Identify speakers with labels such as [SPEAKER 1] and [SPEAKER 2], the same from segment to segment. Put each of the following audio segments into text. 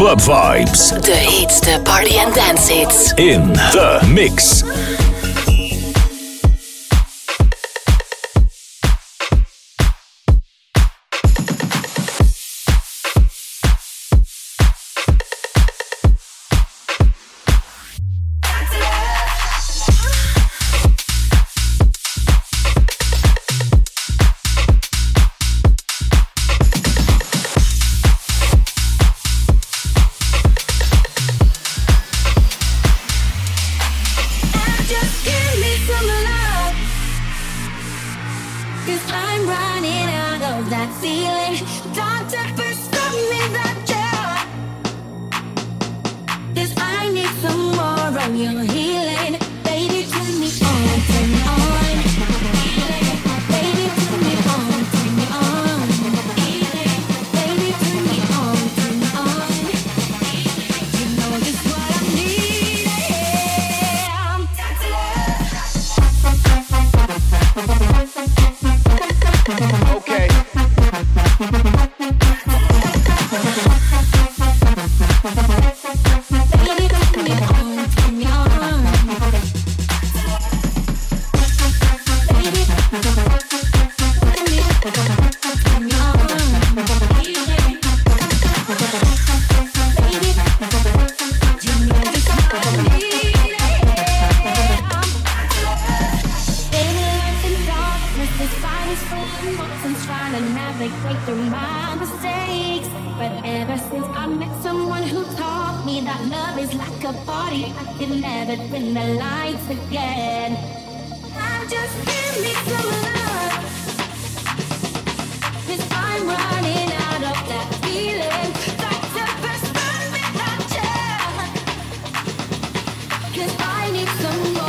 [SPEAKER 1] Club Vibes.
[SPEAKER 2] The hits, the party and dance hits.
[SPEAKER 1] In the mix.
[SPEAKER 3] cause I need some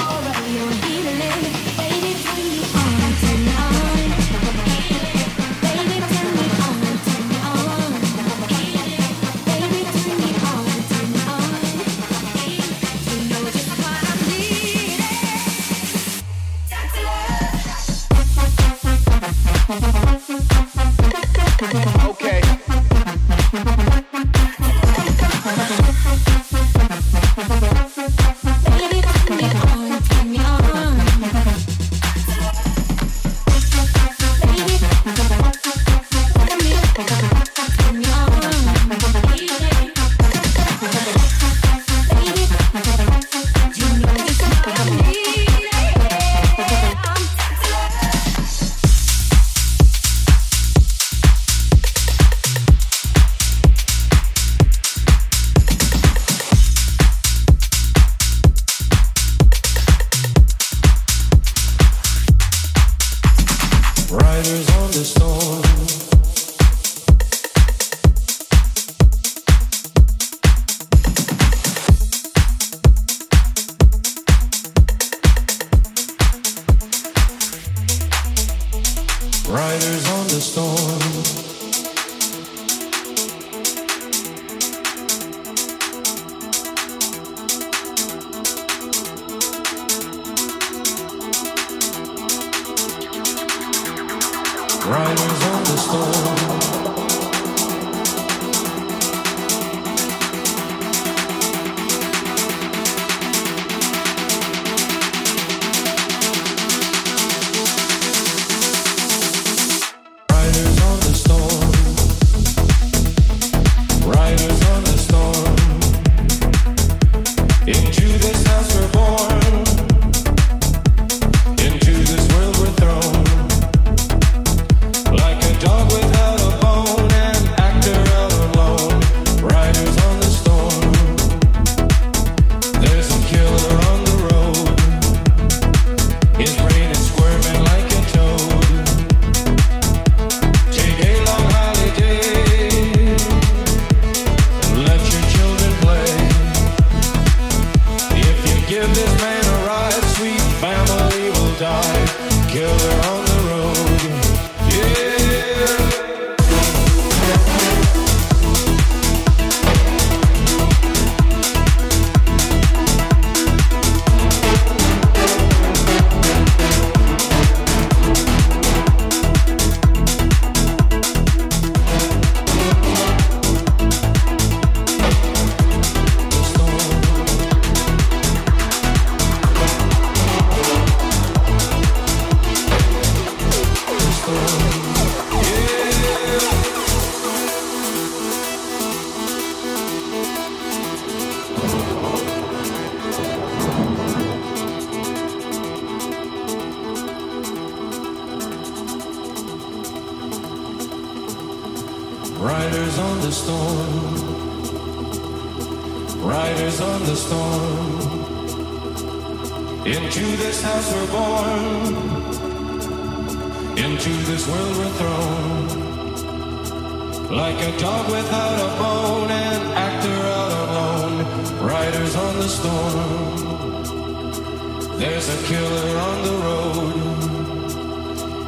[SPEAKER 4] There's a killer on the road.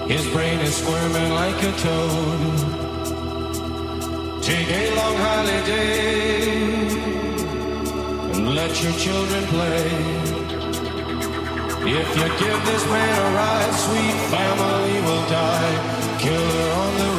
[SPEAKER 4] His brain is squirming like a toad. Take a long holiday and let your children play. If you give this man a ride, sweet family will die. Killer on the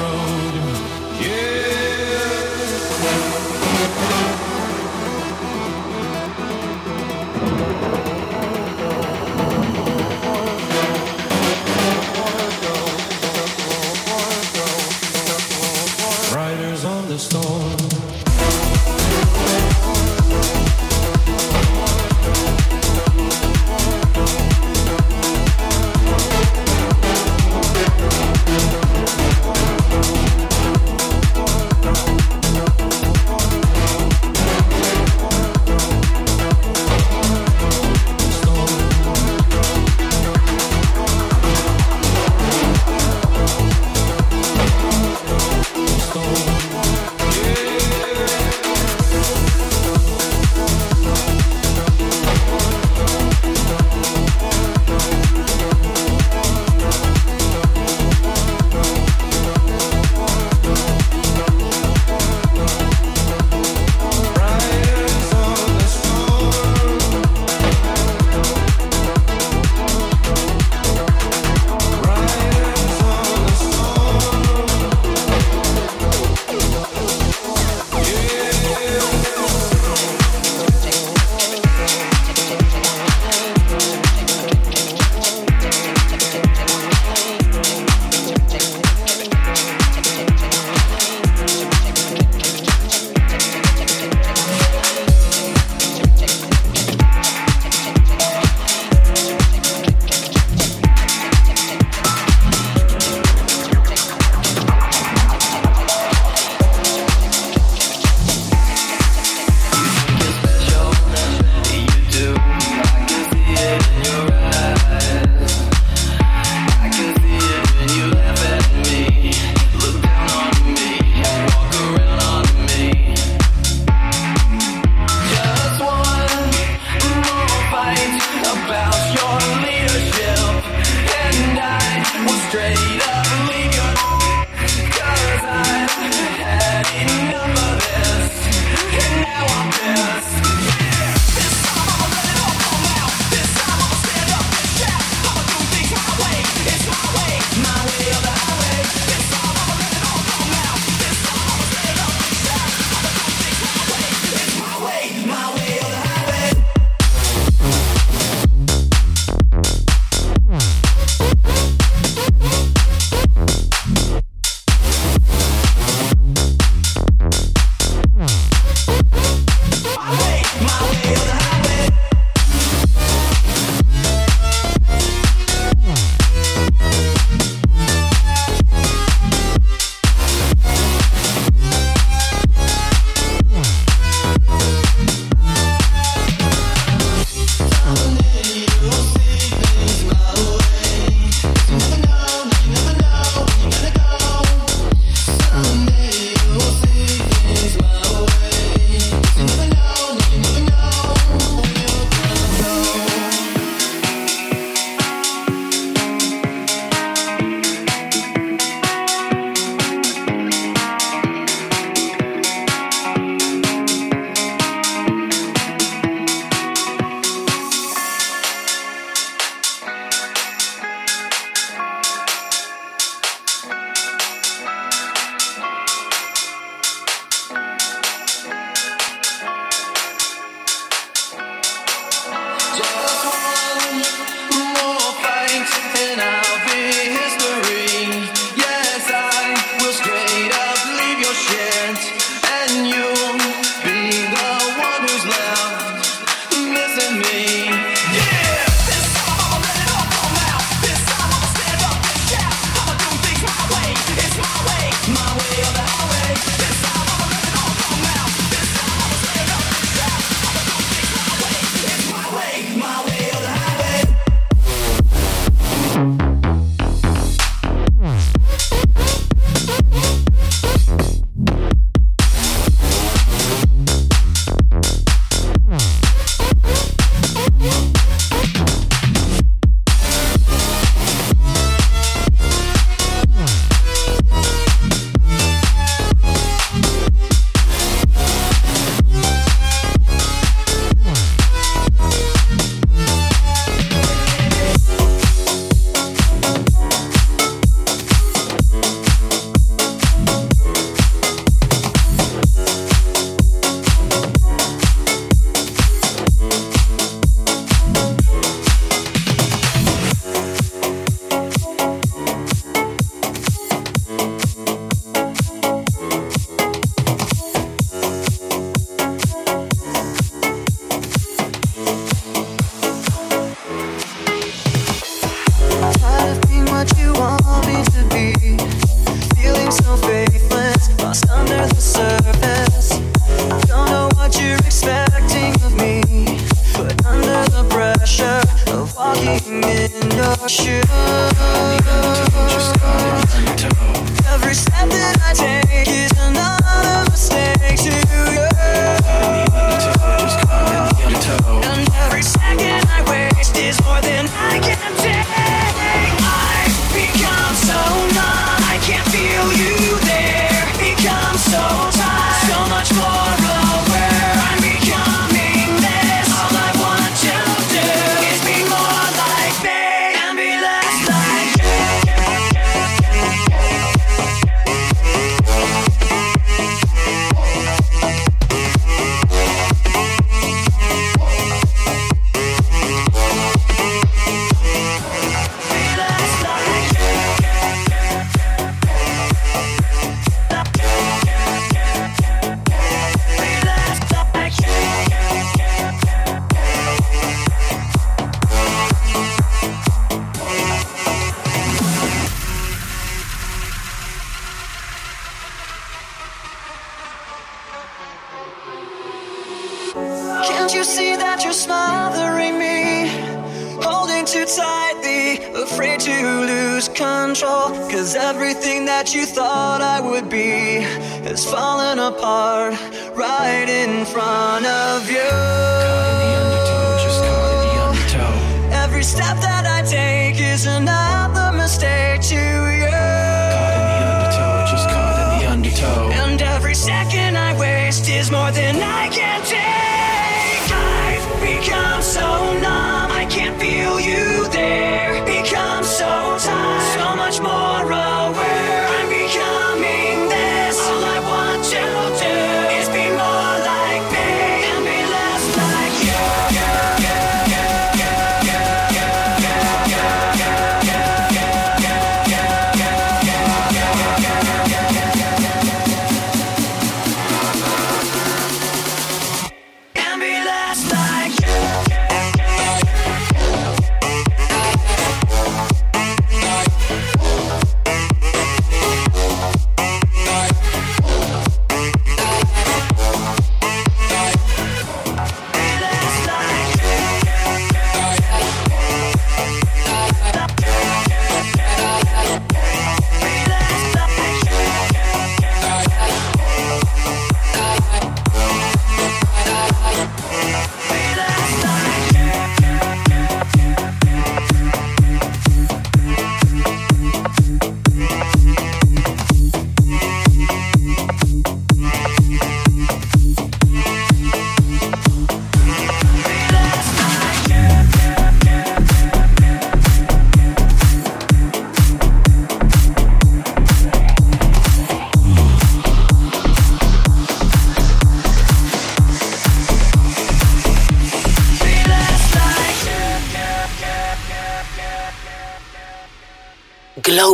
[SPEAKER 5] tonight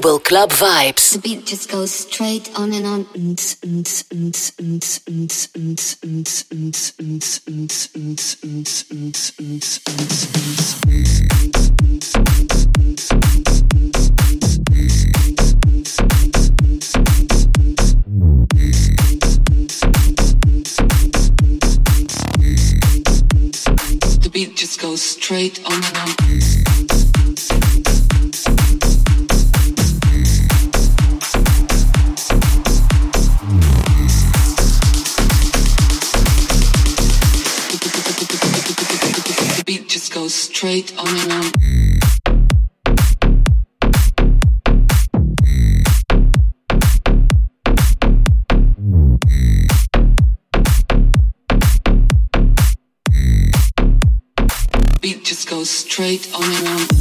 [SPEAKER 2] global club vibes.
[SPEAKER 6] The beat just goes straight on and on.
[SPEAKER 7] The beat just goes straight on and on. Straight on and on. Beat just goes straight on and on.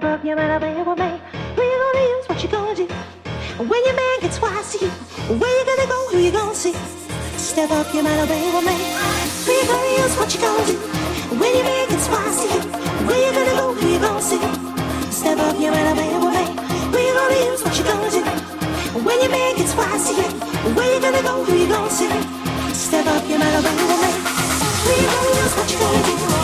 [SPEAKER 8] above your mind, away, away. Where you gonna use, what you gonna do? When your man gets wise to you, where you gonna go, who you gonna see? Step up you your mind, with me. Where you gonna use, what you gonna do? When your man gets wise to you, where you gonna go, who you gonna see? Step up you your mind, with me. Where you gonna use, what you gonna do? When your man gets wise to you, where you gonna go, who you gonna see? Step up you your mind, with me. Where you gonna use, what you gonna do?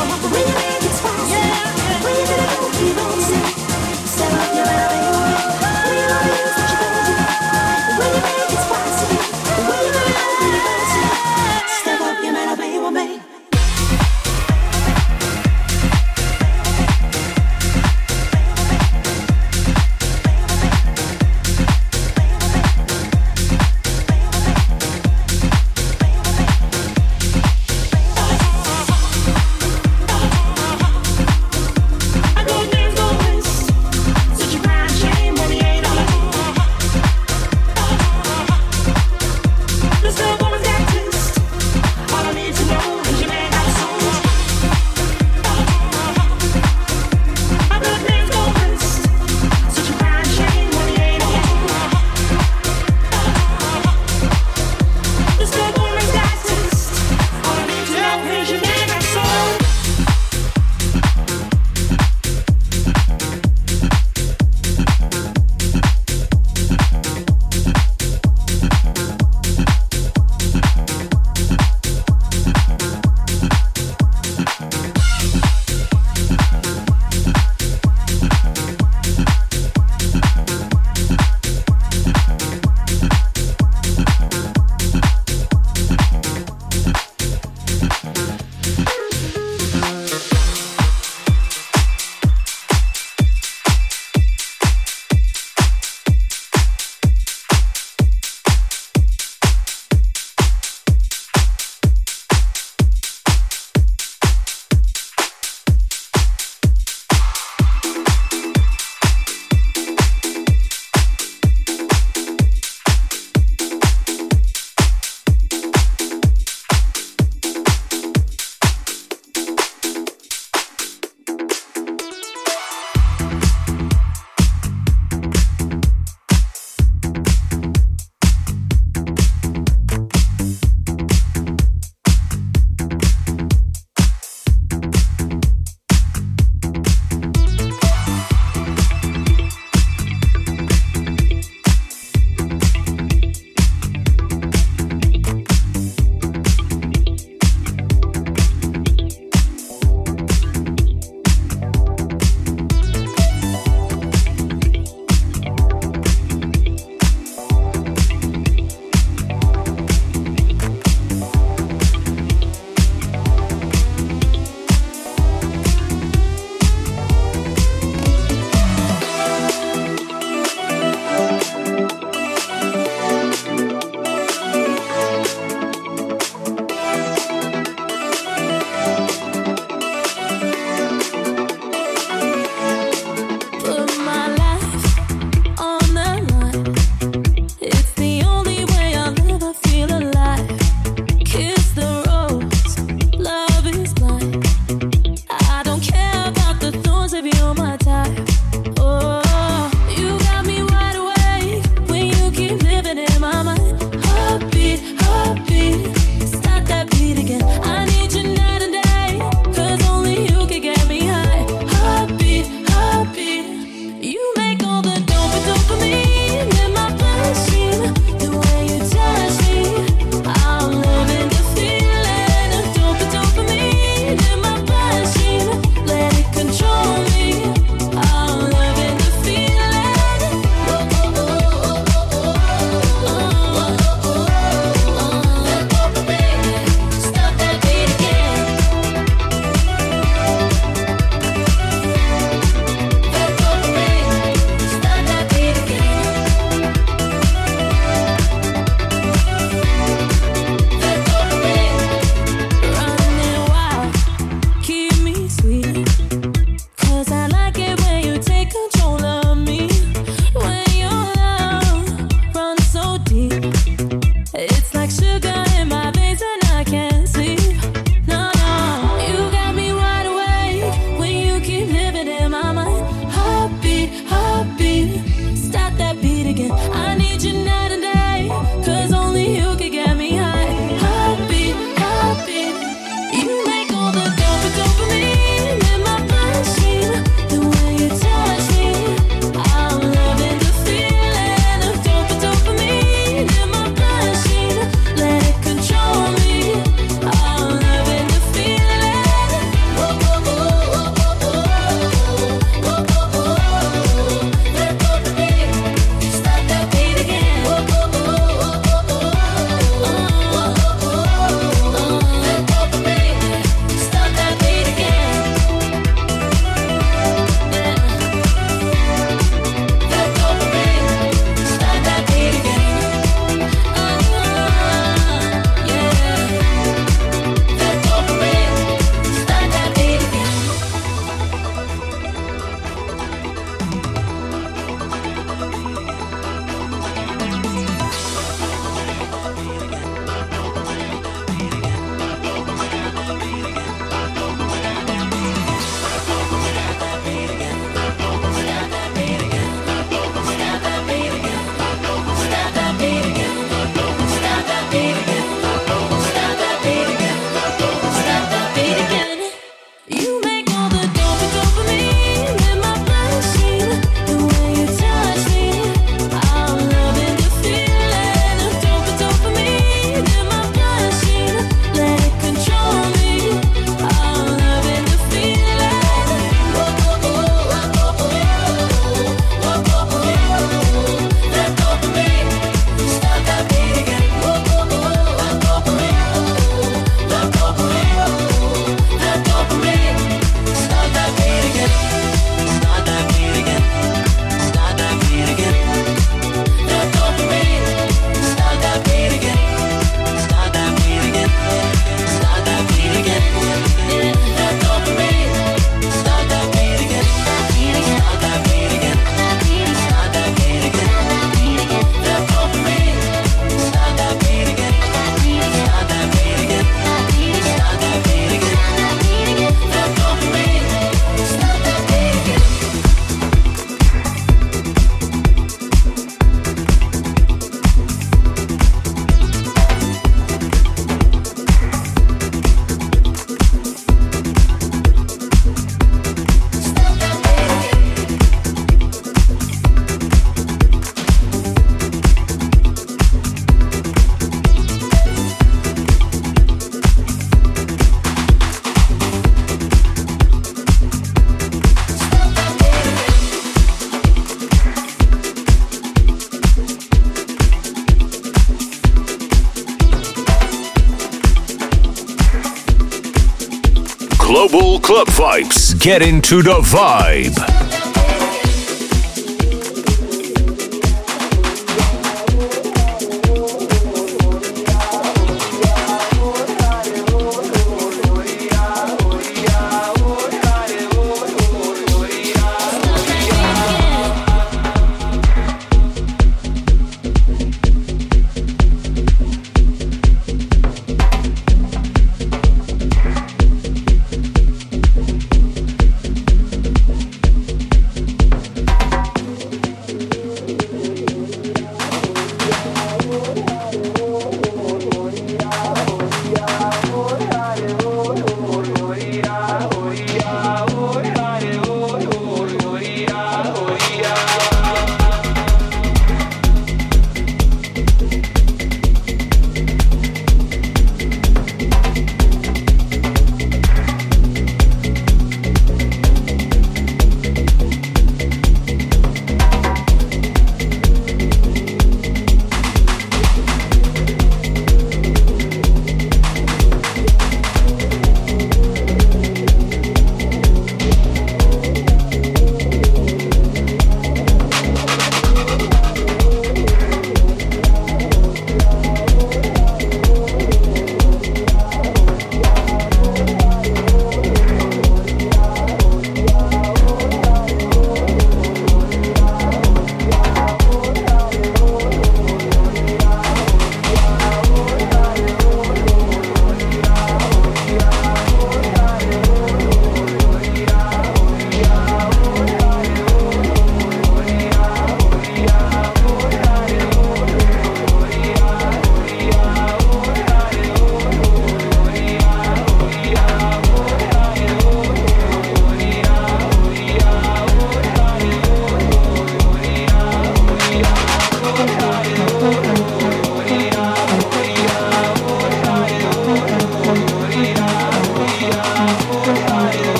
[SPEAKER 1] Vibes. Get into the vibe.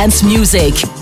[SPEAKER 2] Dance music.